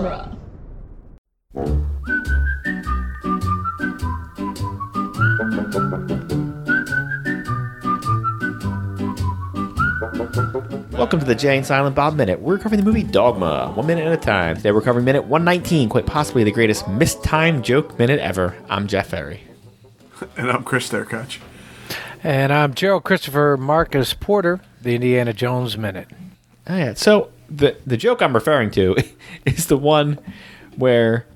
genre. Welcome to the Jay and Silent Bob Minute. We're covering the movie Dogma, one minute at a time. Today we're covering minute 119, quite possibly the greatest mistimed joke minute ever. I'm Jeff Ferry. And I'm Chris Derkach. And I'm Gerald Christopher Marcus Porter, the Indiana Jones Minute. Oh, yeah. So the the joke I'm referring to is the one where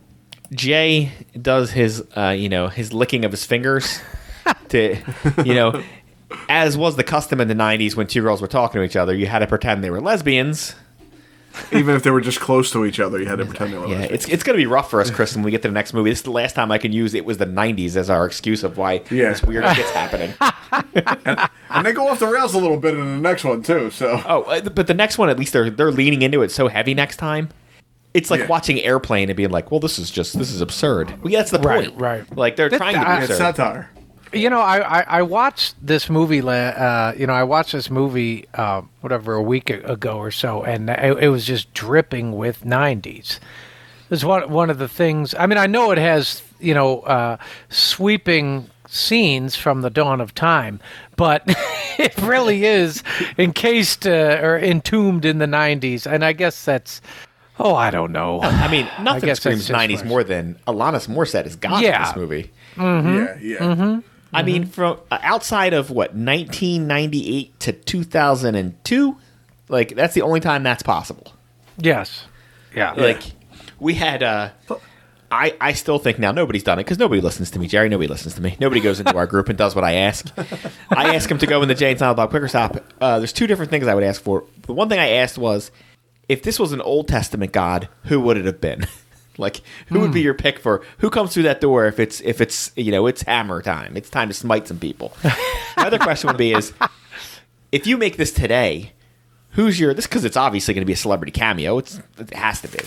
Jay does his uh, you know his licking of his fingers to you know as was the custom in the 90s when two girls were talking to each other you had to pretend they were lesbians Even if they were just close to each other, you had to pretend they were. yeah it's, it's gonna be rough for us chris when we get to the next movie this is the last time i can use it was the 90s as our excuse of why Yeah. this weird shit's happening and they go off the rails a little bit in the next one too. So oh uh, but the next one at least they're they're leaning into it so heavy next time it's like Yeah. watching airplane and being like well this is just this is absurd well yeah that's the Right, point right. like they're That- trying to be I- it's absurd satire. You know, I, I, I watched this movie. Uh, you know, I watched this movie, uh, whatever, a week ago or so, and it, it was just dripping with '90s. It's one one of the things. I mean, I know it has you know uh, sweeping scenes from the dawn of time, but it really is encased uh, or entombed in the '90s, and I guess that's. Oh, I don't know. I mean, nothing guess screams 90s worse. more than Alanis Morissette is God in this movie. Yeah, yeah. I Mm-hmm. mean, from uh, outside of what 1998 to 2002, like that's the only time that's possible. Yes. Yeah. Like we had, uh, I I still think now nobody's done it because nobody listens to me, Gerry. Nobody listens to me. Nobody goes into our group and does what I ask. I ask him to go in the Jay and Silent Bob Quicker Stop. Uh, there's two different things I would ask for. The one thing I asked was, if this was an Old Testament God, who would it have been? like, who would be Hmm. your pick for who comes through that door if it's if it's you know it's hammer time? It's time to smite some people. My other question would be is, if you make this today, who's your this because it's obviously going to be a celebrity cameo. It's it has to be.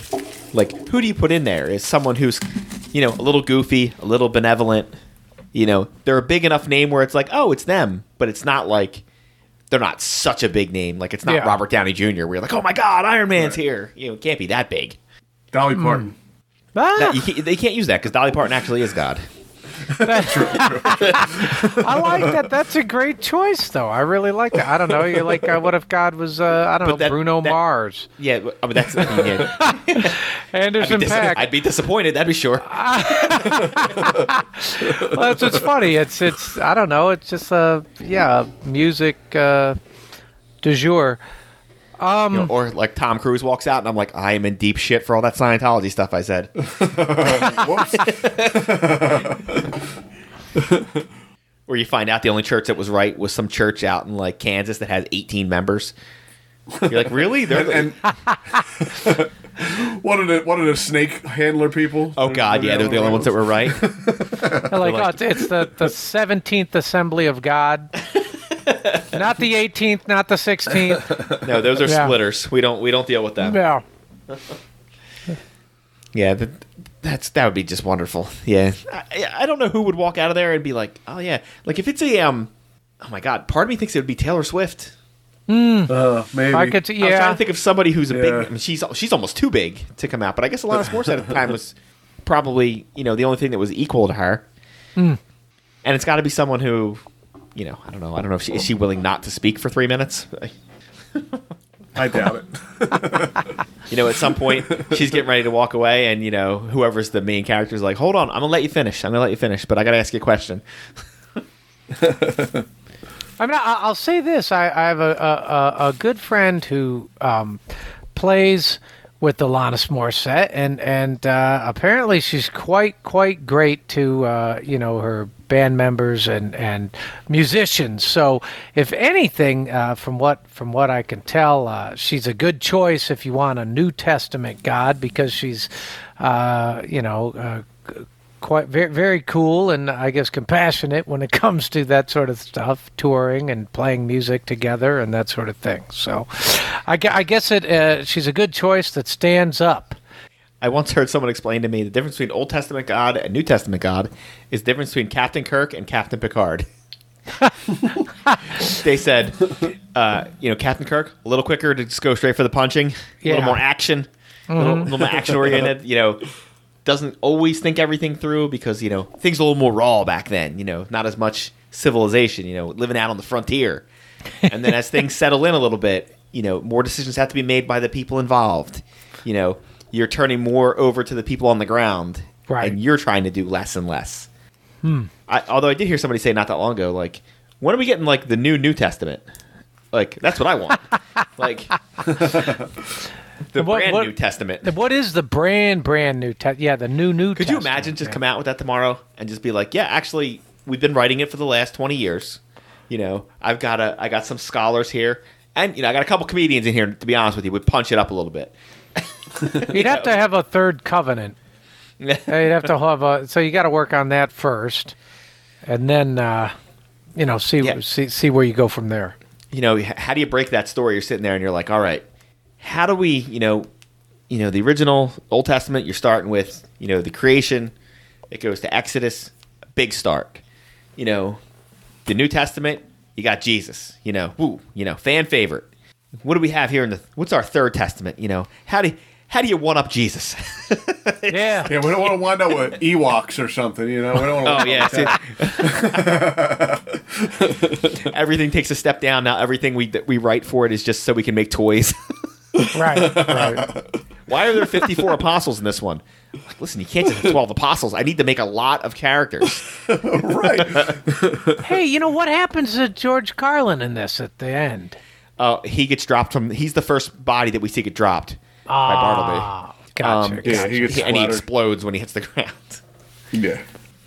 Like, who do you put in there? Is someone who's, you know, a little goofy, a little benevolent. You know, they're a big enough name where it's like, oh, it's them, but it's not like they're not such a big name. Like it's not Yeah. Robert Downey Jr. Where you're like, oh my god, Iron Man's here. You know, it can't be that big. Dolly Parton. Ah, you can't, they can't use that because Dolly Parton actually is God. That's true. I like that. That's a great choice, though. I really like that. I don't know. You're like uh, what if God was uh, I don't But know that- Bruno that- Mars, Yeah, I mean that's. Yeah, I'd, Anderson be dis-. I'd be disappointed. That'd be sure. well, that's what's funny. It's it's I don't know. It's just uh yeah music uh, du jour. Um, You know, or like Tom Cruise walks out and I'm like, I am in deep shit for all that Scientology stuff I said. Where you find out the only church that was right was some church out in like Kansas that has 18 members. You're like, really? They're and one of the one of the snake handler people. oh god, yeah, they're the only ones that were right. they're like, like- oh, it's, it's the the seventeenth Assembly of God, not the eighteenth, not the sixteenth. No, those are Yeah. splitters. We don't we don't deal with them. Yeah. Yeah, that, that's that would be just wonderful. Yeah, I, I don't know who would walk out of there and be like, oh yeah, like if it's a um, oh my god, part of me thinks it would be Taylor Swift. Uh, maybe. I could. I was trying Yeah. to think of somebody who's a big. Yeah. I mean, she's she's almost too big to come out, but I guess a Alanis Morissette at the time was probably you know the only thing that was equal to her. Hmm. And it's got to be someone who, you know, I don't know. I don't know if she is she willing not to speak for three minutes. I doubt it. You know, at some point she's getting ready to walk away, and you know, whoever's the main character is like, "Hold on, I'm gonna let you finish. I'm gonna let you finish, but I gotta ask you a question." I mean, I, I'll say this: I, I have a, a, a- a good friend who um, plays with Alanis Morissette, and and uh, apparently she's quite quite great to uh, you know her band members and and musicians. So, if anything, uh, from what from what I can tell, uh, she's a good choice if you want a New Testament God because she's uh, you know. Quite very very cool and I guess compassionate when it comes to that sort of stuff, touring and playing music together and that sort of thing. So, I, I guess it uh, she's a good choice that stands up. I once heard someone explain to me the difference between Old Testament God and New Testament God is the difference between Captain Kirk and Captain Picard. they said, uh, you know, Captain Kirk a little quicker to just go straight for the punching, a little more action. little, little more action oriented. You know, doesn't always think everything through because you know things were a little more raw back then. You know, not as much civilization. You know, living out on the frontier. And then as things settle in a little bit, you know, more decisions have to be made by the people involved. You know, you're turning more over to the people on the ground, Right. And you're trying to do less and less. Hmm. I, although I did hear somebody say not that long ago, like, when are we getting like the new New Testament? Like, that's what I want. like, the What- brand what- New Testament. What is the brand brand new? Te- yeah, the new new. Testament Could you imagine just come out with that tomorrow and just be like, yeah, actually, we've been writing it for the last twenty years. You know, I've got a, I got some scholars here, and you know, I got a couple comedians in here. To be honest with you, we punch it up a little bit. You'd have to have a third covenant. You'd have to have a. So you got to work on that first, and then uh, you know see Yeah. see see where you go from there. you know, how do you break that story? You're sitting there and you're like, all right, how do we, you know, you know, the original Old Testament, you're starting with, you know, the creation. It goes to Exodus, big start. You know, the New Testament, you got Jesus. You know, woo, you know, fan favorite. What do we have here in the? What's our third testament? You know, how do how do you one up Jesus? Yeah. Yeah, we don't want to wind up with Ewoks or something, you know. We don't want Oh yeah, see- everything takes a step down now. Everything we we write for it is just so we can make toys. right. Right. Why are there 54 apostles in this one? Like, listen, you can't just have 12 apostles. I need to make a lot of characters. right. Hey, you know what happens to George Carlin in this at the end? Uh, he gets dropped from. He's the first body that we see get dropped by Bartleby. Ah, gotcha. Um, Yeah, gotcha. he gets and he explodes when he hits the ground. Yeah.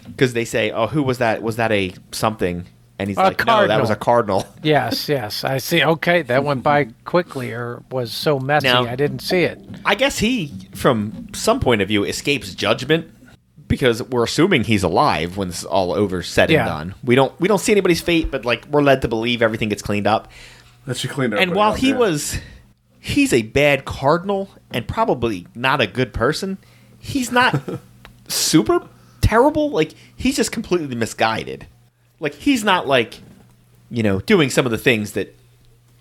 Because they say, "Oh, who was that? Was that a something?" And he's A like, "No, that was a cardinal." cardinal." Yes, yes. I see. Okay, that went by quickly or was so messy Now- I didn't see it. I guess he, from some point of view, escapes judgment because we're assuming he's alive when this is all over, said Yeah. and done. We don't we don't see anybody's fate, but like we're led to believe everything gets cleaned up. That should clean and while he yeah. was he's a bad cardinal and probably not a good person he's not super terrible like he's just completely misguided like he's not like you know doing some of the things that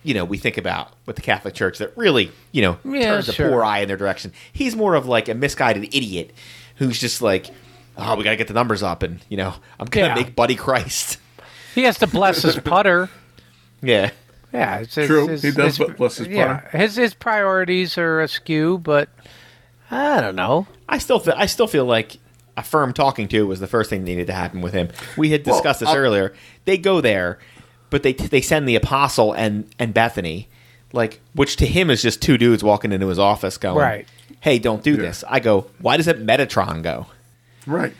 you know we think about with the catholic church that really you know Yeah, turns a poor eye in their direction he's more of like a misguided idiot who's just like oh we gotta get the numbers up and you know i'm gonna Yeah. make buddy christ He has to bless his putter. yeah Yeah, it's, it's, True, it's- he does it's- bless his Yeah, his his priorities are askew, but I don't know. I still feel I still feel like a firm talking to was the first thing that needed to happen with him. We had discussed this I'll- earlier. They go there, but they they send the apostle and and Bethany, like which to him is just two dudes walking into his office going, Right. Hey, don't do this. I go, why does it Metatron go? right.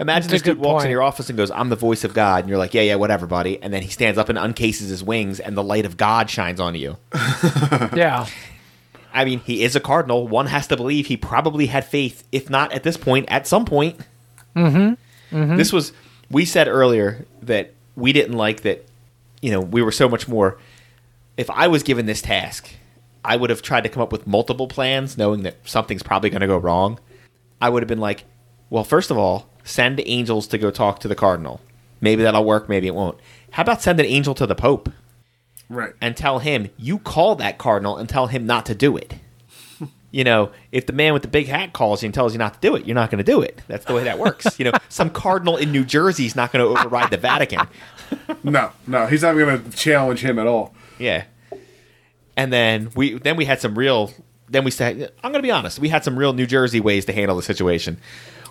Imagine That's this a dude good walks in your office and goes, "I'm the voice of God," and you're like, "Yeah, yeah, whatever, buddy." And then he stands up and uncases his wings, and the light of God shines on you. Yeah, I mean, he is a cardinal. One has to believe he probably had faith, if not at this point, at some point. Mm-hmm. This was we said earlier that we didn't like that. You know, we were so much more. If I was given this task, I would have tried to come up with multiple plans, knowing that something's probably going to go wrong. I would have been like, well, first of all, send angels to go talk to the cardinal. Maybe that'll work. Maybe it won't. How about send an angel to the pope? Right. and tell him you call that cardinal and tell him not to do it. you know, if the man with the big hat calls you and tells you not to do it, you're not going to do it. That's the way that works. you know, some cardinal in New Jersey is not going to override the Vatican. No, no, he's not going to challenge him at all. Yeah. And then we then we had some real then we said I'm going to be honest, we had some real New Jersey ways to handle the situation,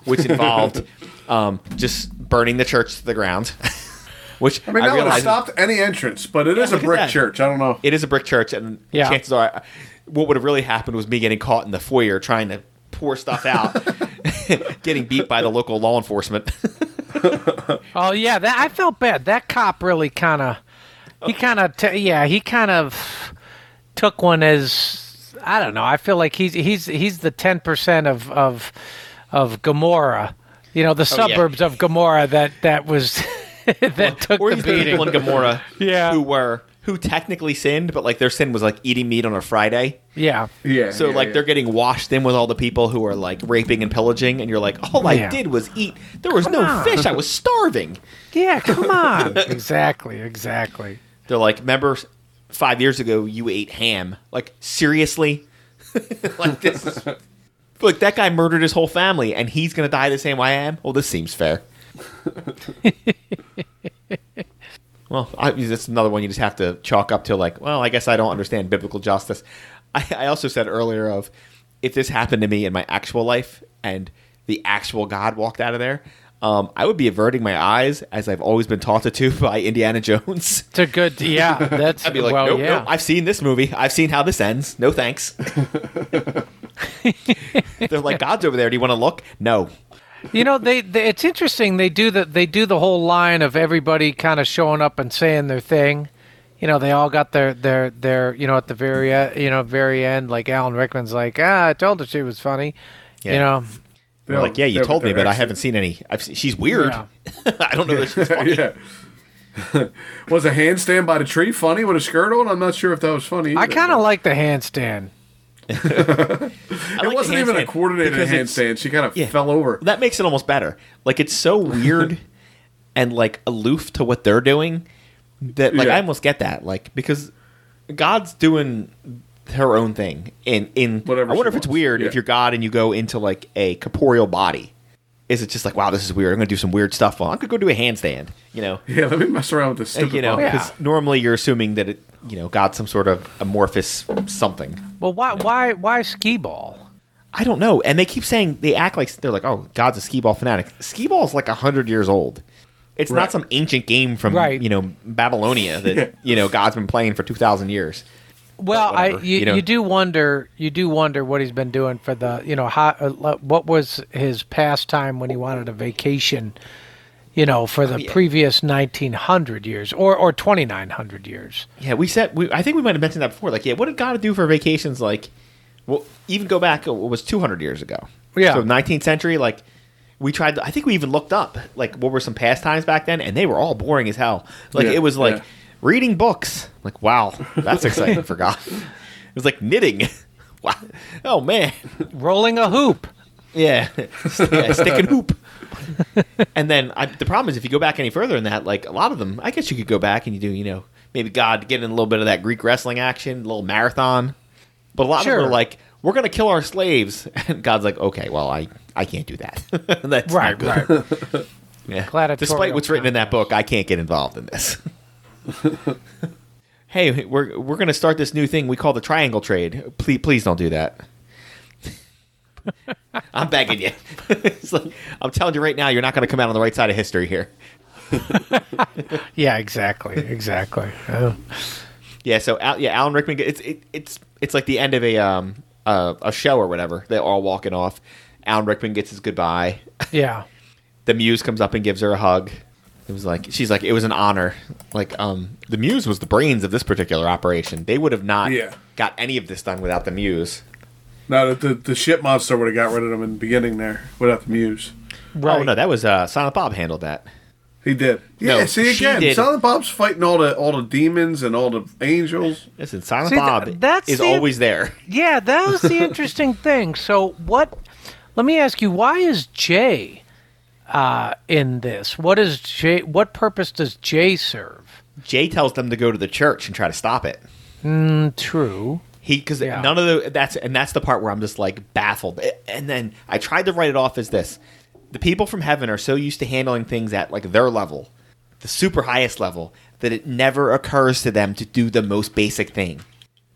which involved um, just burning the church to the ground. Which I mean, that would have stopped any entrance, but it is a look at brick church. I don't know. it is a brick church, and Yeah. chances are, what would have really happened was me getting caught in the foyer trying to pour stuff out, getting beat by the local law enforcement. Oh yeah, that I felt bad. That cop really kind of, he kind of, t- yeah, he kind of took one as I don't know. I feel like he's he's he's the ten percent of of of Gomorrah. You know, the Oh, yeah. suburbs of Gomorrah that that was that took or the he's the people in beating. Gomorrah Yeah. who were who technically sinned, but like their sin was like eating meat on a Friday. Yeah, Yeah. So yeah, like yeah. they're getting washed in with all the people who are like raping and pillaging, and you're like, all I Yeah. did was eat. There was no on. fish. I was starving. yeah. Come on. exactly. Exactly. They're like, remember five years ago you ate ham? Like seriously? like this? Is, Look, that guy murdered his whole family, and he's gonna die the same way I am. Well, this seems fair. well, I, that's another one you just have to chalk up to. Like, well, I guess I don't understand biblical justice. I, I also said earlier of if this happened to me in my actual life and the actual God walked out of there, um, I would be averting my eyes as I've always been taught to do by Indiana Jones. It's a good, yeah. That's I'd be like, well, nope, yeah. nope, I've seen this movie. I've seen how this ends. No thanks. They're like, God's over there. Do you want to look? No. You know, they, they it's interesting. They do the they do the whole line of everybody kind of showing up and saying their thing. You know, they all got their their their you know at the very e- you know very end. Like Alan Rickman's like, ah, I told her she was funny. You know, They're like, yeah, you They're- told me, they're but I haven't seen any. I've seen, she's weird. Yeah. I don't know that she's funny. yeah. was a handstand by the tree funny with a skirt on? I'm not sure if that was funny. I kind of like the handstand. I It like wasn't even a coordinated handstand. She kind of Yeah. fell over. That makes it almost better. Like it's so weird and like aloof to what they're doing that like Yeah. I almost get that. Like because God's doing her own thing. In in Whatever I wonder she if it's weird Yeah. if you're God and you go into like a corporeal body. Is it just like wow, this is weird? I'm gonna do some weird stuff. Well, I'm gonna go do a handstand. You know, Yeah, let me mess around with this Like, stupid you know, body. Yeah. because normally you're assuming that it, you know, God's some sort of amorphous something. Well, why why why skee ball? I don't know. And they keep saying they act like they're like, oh, God's a skee ball fanatic. Skee ball is like hundred years old. It's not some ancient game from Right. you know Babylonia that Yeah. you know God's been playing for two thousand years. Well, I you, you know. you do wonder you do wonder what he's been doing for the you know how, uh, what was his pastime when he wanted a vacation, you know, for the yeah. previous nineteen hundred years or or twenty nine hundred years. Yeah, we said we. I think we might have mentioned that before. Like, yeah, what did God do for vacations? Like, well, even go back. uh, What was two hundred years ago? Yeah. so nineteenth century. Like, we tried. To, I think we even looked up like what were some pastimes back then, and they were all boring as hell. Like, Yeah, it was like yeah. reading books. Like, wow, that's exciting for God. It was like knitting. wow. Oh man. Rolling a hoop. Yeah, yeah stick and hoop. and then I, the problem is if you go back any further than that, like a lot of them, I guess you could go back and you do, you know, maybe God get in a little bit of that Greek wrestling action, a little marathon. But a lot of Sure. them are like, we're gonna kill our slaves, and God's like, okay, well, I I can't do that. That's Right, not good. right. Yeah. Despite what's written in that book, I can't get involved in this. hey, we're we're gonna start this new thing we call the triangle trade. Please, please don't do that. I'm begging you. It's like, I'm telling you right now, you're not going to come out on the right side of history here. Yeah, exactly, exactly. Oh. Yeah. So, Al, yeah, Alan Rickman. It's it, it's it's like the end of a um uh, a show or whatever. They're all walking off. Alan Rickman gets his goodbye. Yeah, the muse comes up and gives her a hug. It was like she's like it was an honor. Like um the muse was the brains of this particular operation. They would have not Yeah. got any of this done without the muse. No, the, the, the ship monster would have got rid of him in the beginning there without the muse. right. Oh no, that was uh Silent Bob handled that. He did. Yeah, No, see again, did. Silent Bob's fighting all the all the demons and all the angels. Listen, Silent See, th- Bob that's is the- always there. Yeah, that was the interesting thing. So, what? Let me ask you: Why is Jay uh, in this? What is Jay? What purpose does Jay serve? Jay tells them to go to the church and try to stop it. Mm, true. He because Yeah. none of the that's and that's the part where I'm just like baffled. And then I tried to write it off as this: the people from heaven are so used to handling things at like their level, the super highest level, that it never occurs to them to do the most basic thing.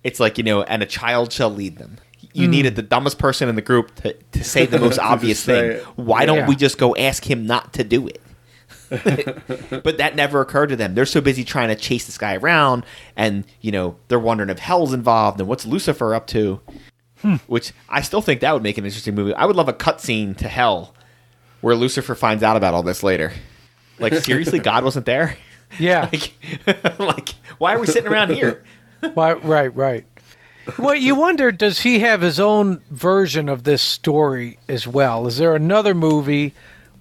It's like you know, and a child shall lead them. You needed the dumbest person in the group to, to say the most obvious thing. Why don't we just go ask him not to do it? but that never occurred to them. They're so busy trying to chase this guy around, and you know they're wondering if hell's involved and what's Lucifer up to. Which I still think that would make an interesting movie. I would love a cutscene to hell where Lucifer finds out about all this later. Like seriously, God wasn't there. Yeah. Like, like why are we sitting around here? Why, right. Right. Well, you wonder: Does he have his own version of this story as well? Is there another movie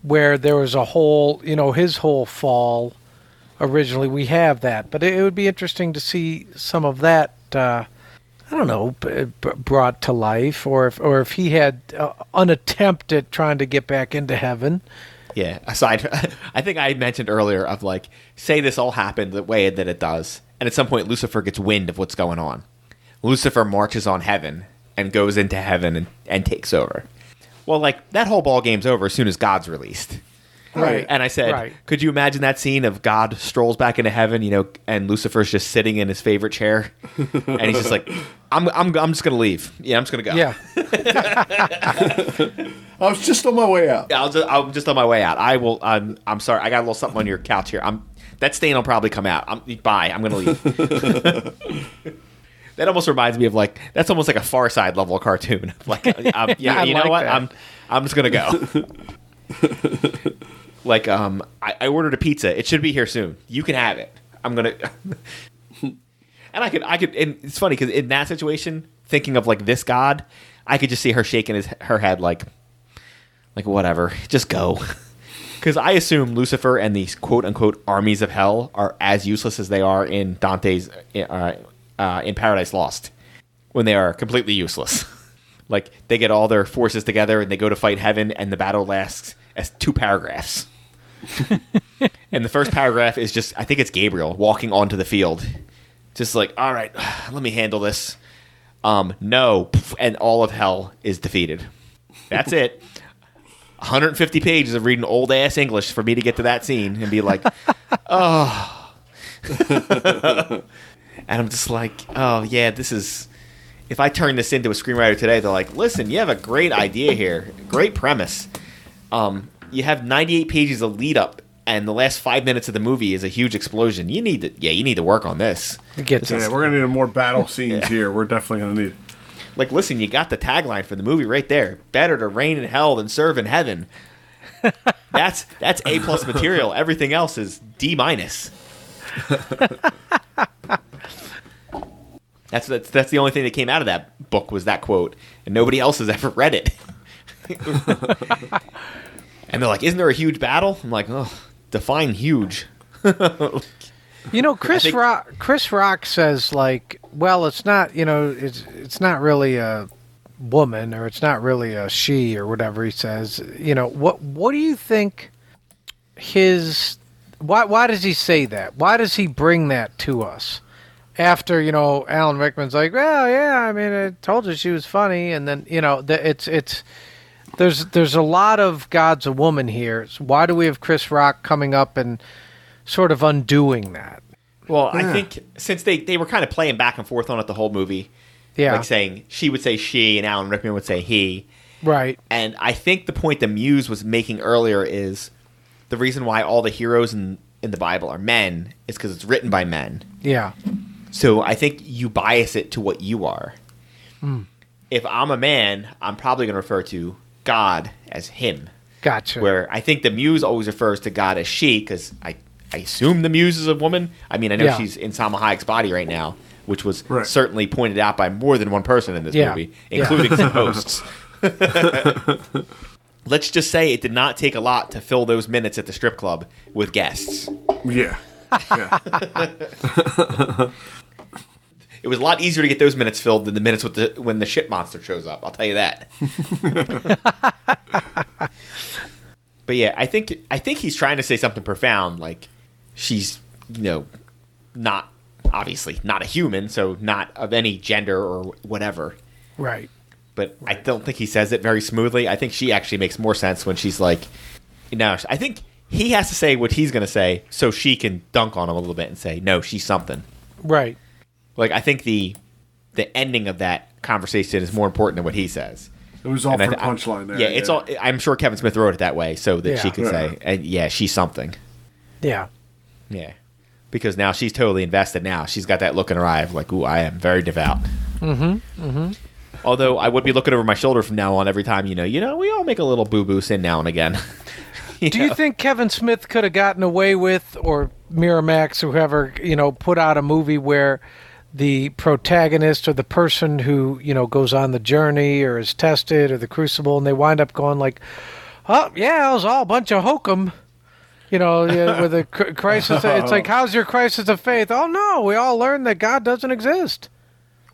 where there was a whole, you know, his whole fall? Originally, we have that, but it, would be interesting to see some of that. Uh, I don't know, b- b- brought to life, or if or if he had uh, an attempt at trying to get back into heaven. Yeah. Aside, I think I mentioned earlier of like, say this all happened the way that it does, and at some point Lucifer gets wind of what's going on. Lucifer marches on heaven and goes into heaven and, and takes over. Well, like that whole ball game's over as soon as God's released. Right. And I said, Right. could you imagine that scene of God strolls back into heaven, you know, and Lucifer's just sitting in his favorite chair, and he's just like, "I'm, I'm, I'm just gonna leave. Yeah, I'm just gonna go. Yeah. I was just on my way out. Yeah, I'll just, I'm just on my way out. I will. I'm, I'm sorry. I got a little something on your couch here. I'm that stain will probably come out. I'm bye. I'm gonna leave. that almost reminds me of like that's almost like a Far Side level cartoon. Like, um, yeah, you know like what? that. I'm, I'm just gonna go. like, um, I, I ordered a pizza. It should be here soon. You can have it. I'm gonna. and I could, I could, and it's funny because in that situation, thinking of like this God, I could just see her shaking his her head like, like whatever, just go. Because I assume Lucifer and these quote unquote armies of hell are as useless as they are in Dante's uh, uh, in Paradise Lost, when they are completely useless. like they get all their forces together and they go to fight heaven, and the battle lasts as two paragraphs. and the first paragraph is just I think it's Gabriel walking onto the field, just like all right, let me handle this. Um, no, and all of hell is defeated. That's it. 150 pages of reading old ass English for me to get to that scene and be like, oh. And I'm just like, oh, yeah, this is. If I turn this into a screenwriter today, they're like, listen, you have a great idea here, great premise. Um, you have 98 pages of lead up, and the last five minutes of the movie is a huge explosion. You need to, yeah, you need to work on this. It gets Yeah, we're gonna need more battle scenes here. We're definitely gonna need. Like, listen, you got the tagline for the movie right there. Better to reign in hell than serve in heaven. that's that's A plus material. Everything else is D minus. That's, that's that's the only thing that came out of that book was that quote, and nobody else has ever read it. and they're like, "Isn't there a huge battle?" I'm like, "Oh, define huge." You know, Chris think- Rock. Chris Rock says like, well, it's not. You know, it's it's not really a woman or it's not really a she or whatever he says. You know, what what do you think? His why why does he say that? Why does he bring that to us? After you know, Alan Rickman's like, well, yeah, I mean, I told you she was funny, and then you know, the, it's it's there's there's a lot of God's a woman here. So why do we have Chris Rock coming up and sort of undoing that? Well, I think since they they were kind of playing back and forth on it the whole movie, Yeah, like saying she would say she and Alan Rickman would say he. right. And I think the point the Muse was making earlier is the reason why all the heroes in in the Bible are men is because it's written by men. Yeah, So I think you bias it to what you are. Hmm. If I'm a man, I'm probably going to refer to God as him. gotcha. Where I think the Muse always refers to God as she because I I assume the Muse is a woman. I mean, I know Yeah. she's in Salma Hayek's body right now, which was Right. certainly pointed out by more than one person in this Yeah. movie, Yeah. including some hosts. Let's just say it did not take a lot to fill those minutes at the strip club with guests. Yeah. Yeah. It was a lot easier to get those minutes filled than the minutes with the when the shit monster shows up. I'll tell you that. but yeah, I think I think he's trying to say something profound, like she's you know not obviously not a human, so not of any gender or whatever. right. But I don't think he says it very smoothly. I think she actually makes more sense when she's like, you know, I think he has to say what he's going to say so she can dunk on him a little bit and say, no, she's something. Right. Like I think the the ending of that conversation is more important than what he says. It was all And for th- punchline there. Yeah, it's all. I'm sure Kevin Smith wrote it that way so that she Yeah. could say, and yeah, she's something. Yeah. Yeah, because now she's totally invested. Now she's got that look in her eye of like, ooh, I am very devout. Mm-hmm. Mm-hmm. Although I would be looking over my shoulder from now on every time. You know, you know, we all make a little boo boo sin now and again. Do you think Kevin Smith could have gotten away with, or Miramax, whoever, you know, put out a movie where the protagonist or the person who, you know, goes on the journey or is tested or the crucible, and they wind up going like, oh, yeah, it was all a bunch of hokum. You know, with a crisis. It's like, oh. how's your crisis of faith? Oh, no, we all learned that God doesn't exist.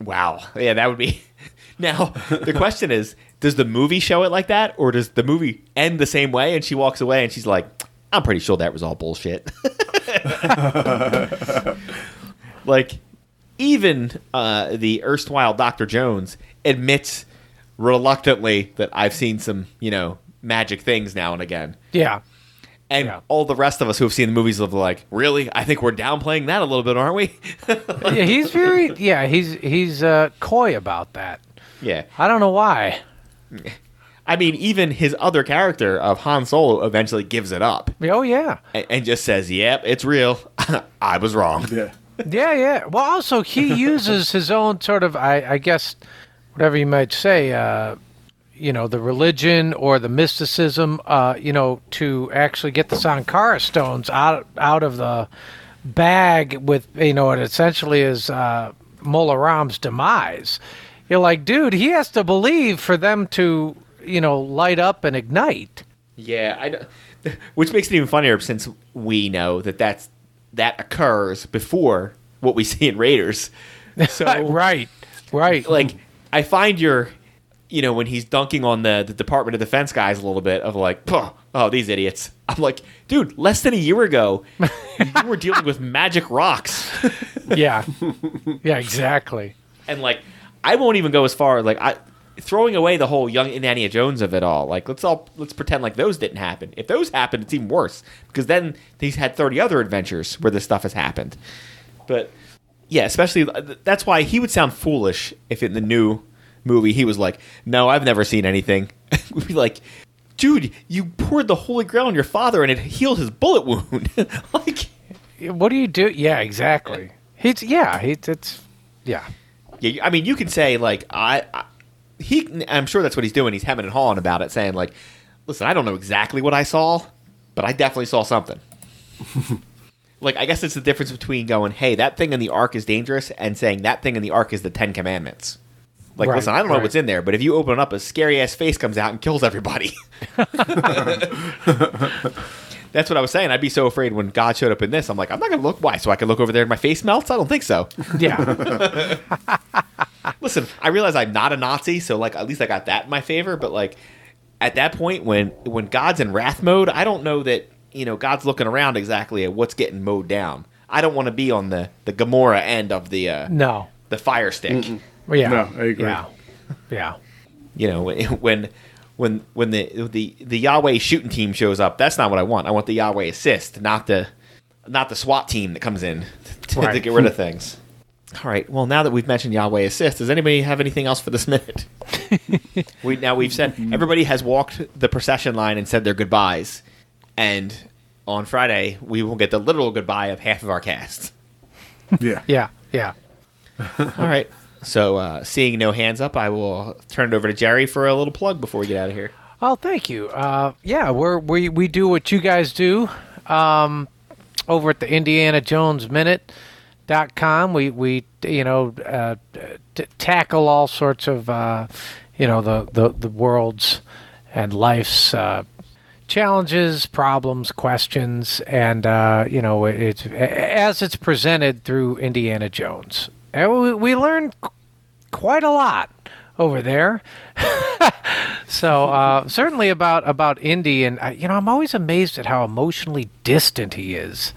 Wow. Yeah, that would be. Now, the question is does the movie show it like that, or does the movie end the same way and she walks away and she's like, I'm pretty sure that was all bullshit? like, even uh, the erstwhile Dr. Jones admits reluctantly that I've seen some, you know, magic things now and again. Yeah. And Yeah. all the rest of us who have seen the movies of like, really? I think we're downplaying that a little bit, aren't we? yeah, he's very yeah, he's he's uh, coy about that. yeah. I don't know why. I mean, even his other character of Han Solo eventually gives it up Oh yeah. and, and just says, "Yep, it's real. I was wrong." Yeah. Yeah, yeah. Well, also he uses his own sort of, I, I guess, whatever you might say, uh, you know, the religion or the mysticism, uh, you know, to actually get the Sankara stones out out of the bag with, you know, it essentially is uh, Mola Ram's demise. You're like, dude, he has to believe for them to, you know, light up and ignite. Yeah, I which makes it even funnier since we know that that's that occurs before what we see in Raiders. So right, right. like I find your you know when he's dunking on the, the Department of Defense guys a little bit of like oh these idiots. I'm like, dude, less than a year ago you were dealing with magic rocks. yeah, yeah, exactly. and like I won't even go as far like I throwing away the whole young Indiana Jones of it all. Like let's all let's pretend like those didn't happen. If those happened, it's even worse because then he's had thirty other adventures where this stuff has happened. But yeah, especially uh, that's why he would sound foolish if in the new movie he was like, "No, I've never seen anything." We'd be like. Dude, you poured the holy grail on your father and it healed his bullet wound. like, What do you do? Yeah, exactly. He's yeah, it's yeah. Yeah, I mean, you can say like I, I he. I'm sure that's what he's doing. He's hemming and hawing about it, saying like, "Listen, I don't know exactly what I saw, but I definitely saw something." like, I guess it's the difference between going, "Hey, that thing in the ark is dangerous," and saying that thing in the ark is the Ten Commandments. Like, Right, listen, I don't know right. what's in there, but if you open it up, a scary ass face comes out and kills everybody. That's what I was saying. I'd be so afraid when God showed up in this. I'm like, I'm not gonna look. Why? So I can look over there and my face melts? I don't think so. Yeah. Listen, I realize I'm not a Nazi, so like at least I got that in my favor. But like at that point, when when God's in wrath mode, I don't know that you know God's looking around exactly at what's getting mowed down. I don't want to be on the the Gomorrah end of the uh, no. the fire stick. Yeah. No, I agree. Yeah. Yeah. You know when when when the the the Yahweh shooting team shows up, that's not what I want. I want the Yahweh assist, not the not the SWAT team that comes in to, to get rid of things. All right. Well, now that we've mentioned Yahweh assist, does anybody have anything else for this minute? we now we've said everybody has walked the procession line and said their goodbyes, and on Friday we will get the literal goodbye of half of our cast. Yeah. Yeah. Yeah. All right. So, uh, seeing no hands up, I will turn it over to Gerry for a little plug before we get out of here. Oh, thank you. Uh, yeah, we're, we we do what you guys do um, over at the Indiana Jones Minute dot com. We we you know uh, t- tackle all sorts of uh, you know the the the world's and life's uh, challenges, problems, questions, and uh, you know it's as it's presented through Indiana Jones. And we, we learned qu- quite a lot over there. so uh, certainly about about Indy, and uh, you know I'm always amazed at how emotionally distant he is.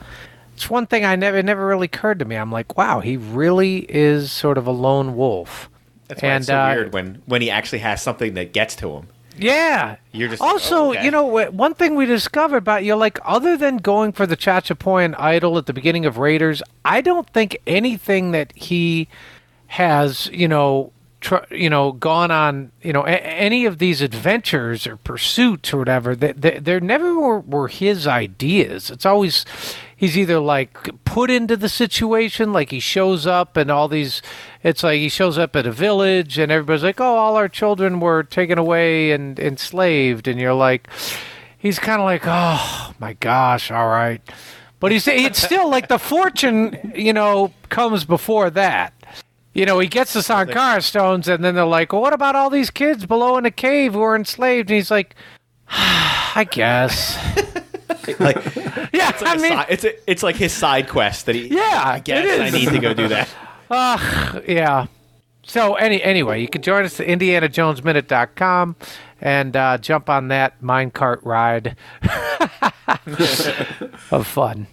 It's one thing I never it never really occurred to me. I'm like, wow, he really is sort of a lone wolf. That's why and it's so uh, weird when when he actually has something that gets to him. Yeah. You're just also, oh, okay. you know, one thing we discovered about you, like, other than going for the Chachapoyan idol at the beginning of Raiders, I don't think anything that he has, you know, tr- you know, gone on, you know, a- any of these adventures or pursuits or whatever, they, they, they're never were, were his ideas. It's always he's either like put into the situation, like he shows up and all these. It's like he shows up at a village and everybody's like, "Oh, all our children were taken away and enslaved," and you're like, he's kind of like, "Oh my gosh, all right," but he's it's still like the fortune, you know, comes before that. You know, he gets the Sankara stones, and then they're like, well, what about all these kids below in a cave who are enslaved? And he's like, I guess. Like, Yeah, it's, I like a mean, it's a, it's like his side quest that he. Yeah, I guess it I need to go do that. Ugh Yeah. So any anyway, you can join us at IndianaJonesMinute.com and uh, jump on that minecart ride of fun.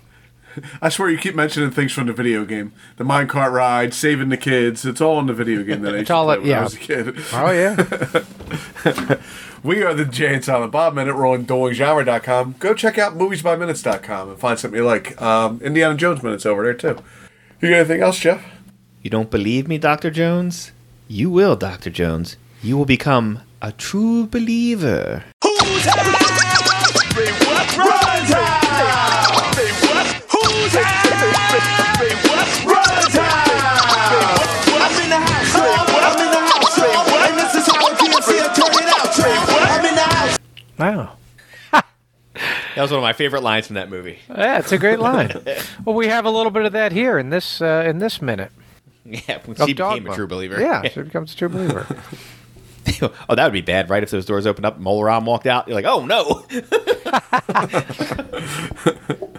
I swear you keep mentioning things from the video game. The minecart ride, saving the kids. It's all in the video game that I used to play it- when yeah. I was a kid. Oh yeah. We are the Jay and Silent Bob Minute. We're on duelinggenre.com. Go check out moviesbyminutes.com and find something you like. Um, Indiana Jones Minutes over there, too. You got anything else, Jeff? You don't believe me, Dr. Jones? You will, Dr. Jones. You will become a true believer. Wow. That was one of my favorite lines from that movie. Yeah, it's a great line. well, we have a little bit of that here in this uh, in this minute. Yeah, when she became a true believer. Yeah, she becomes a true believer. oh, that would be bad, right? If those doors opened up, and Mola Ram walked out, you're like, oh no.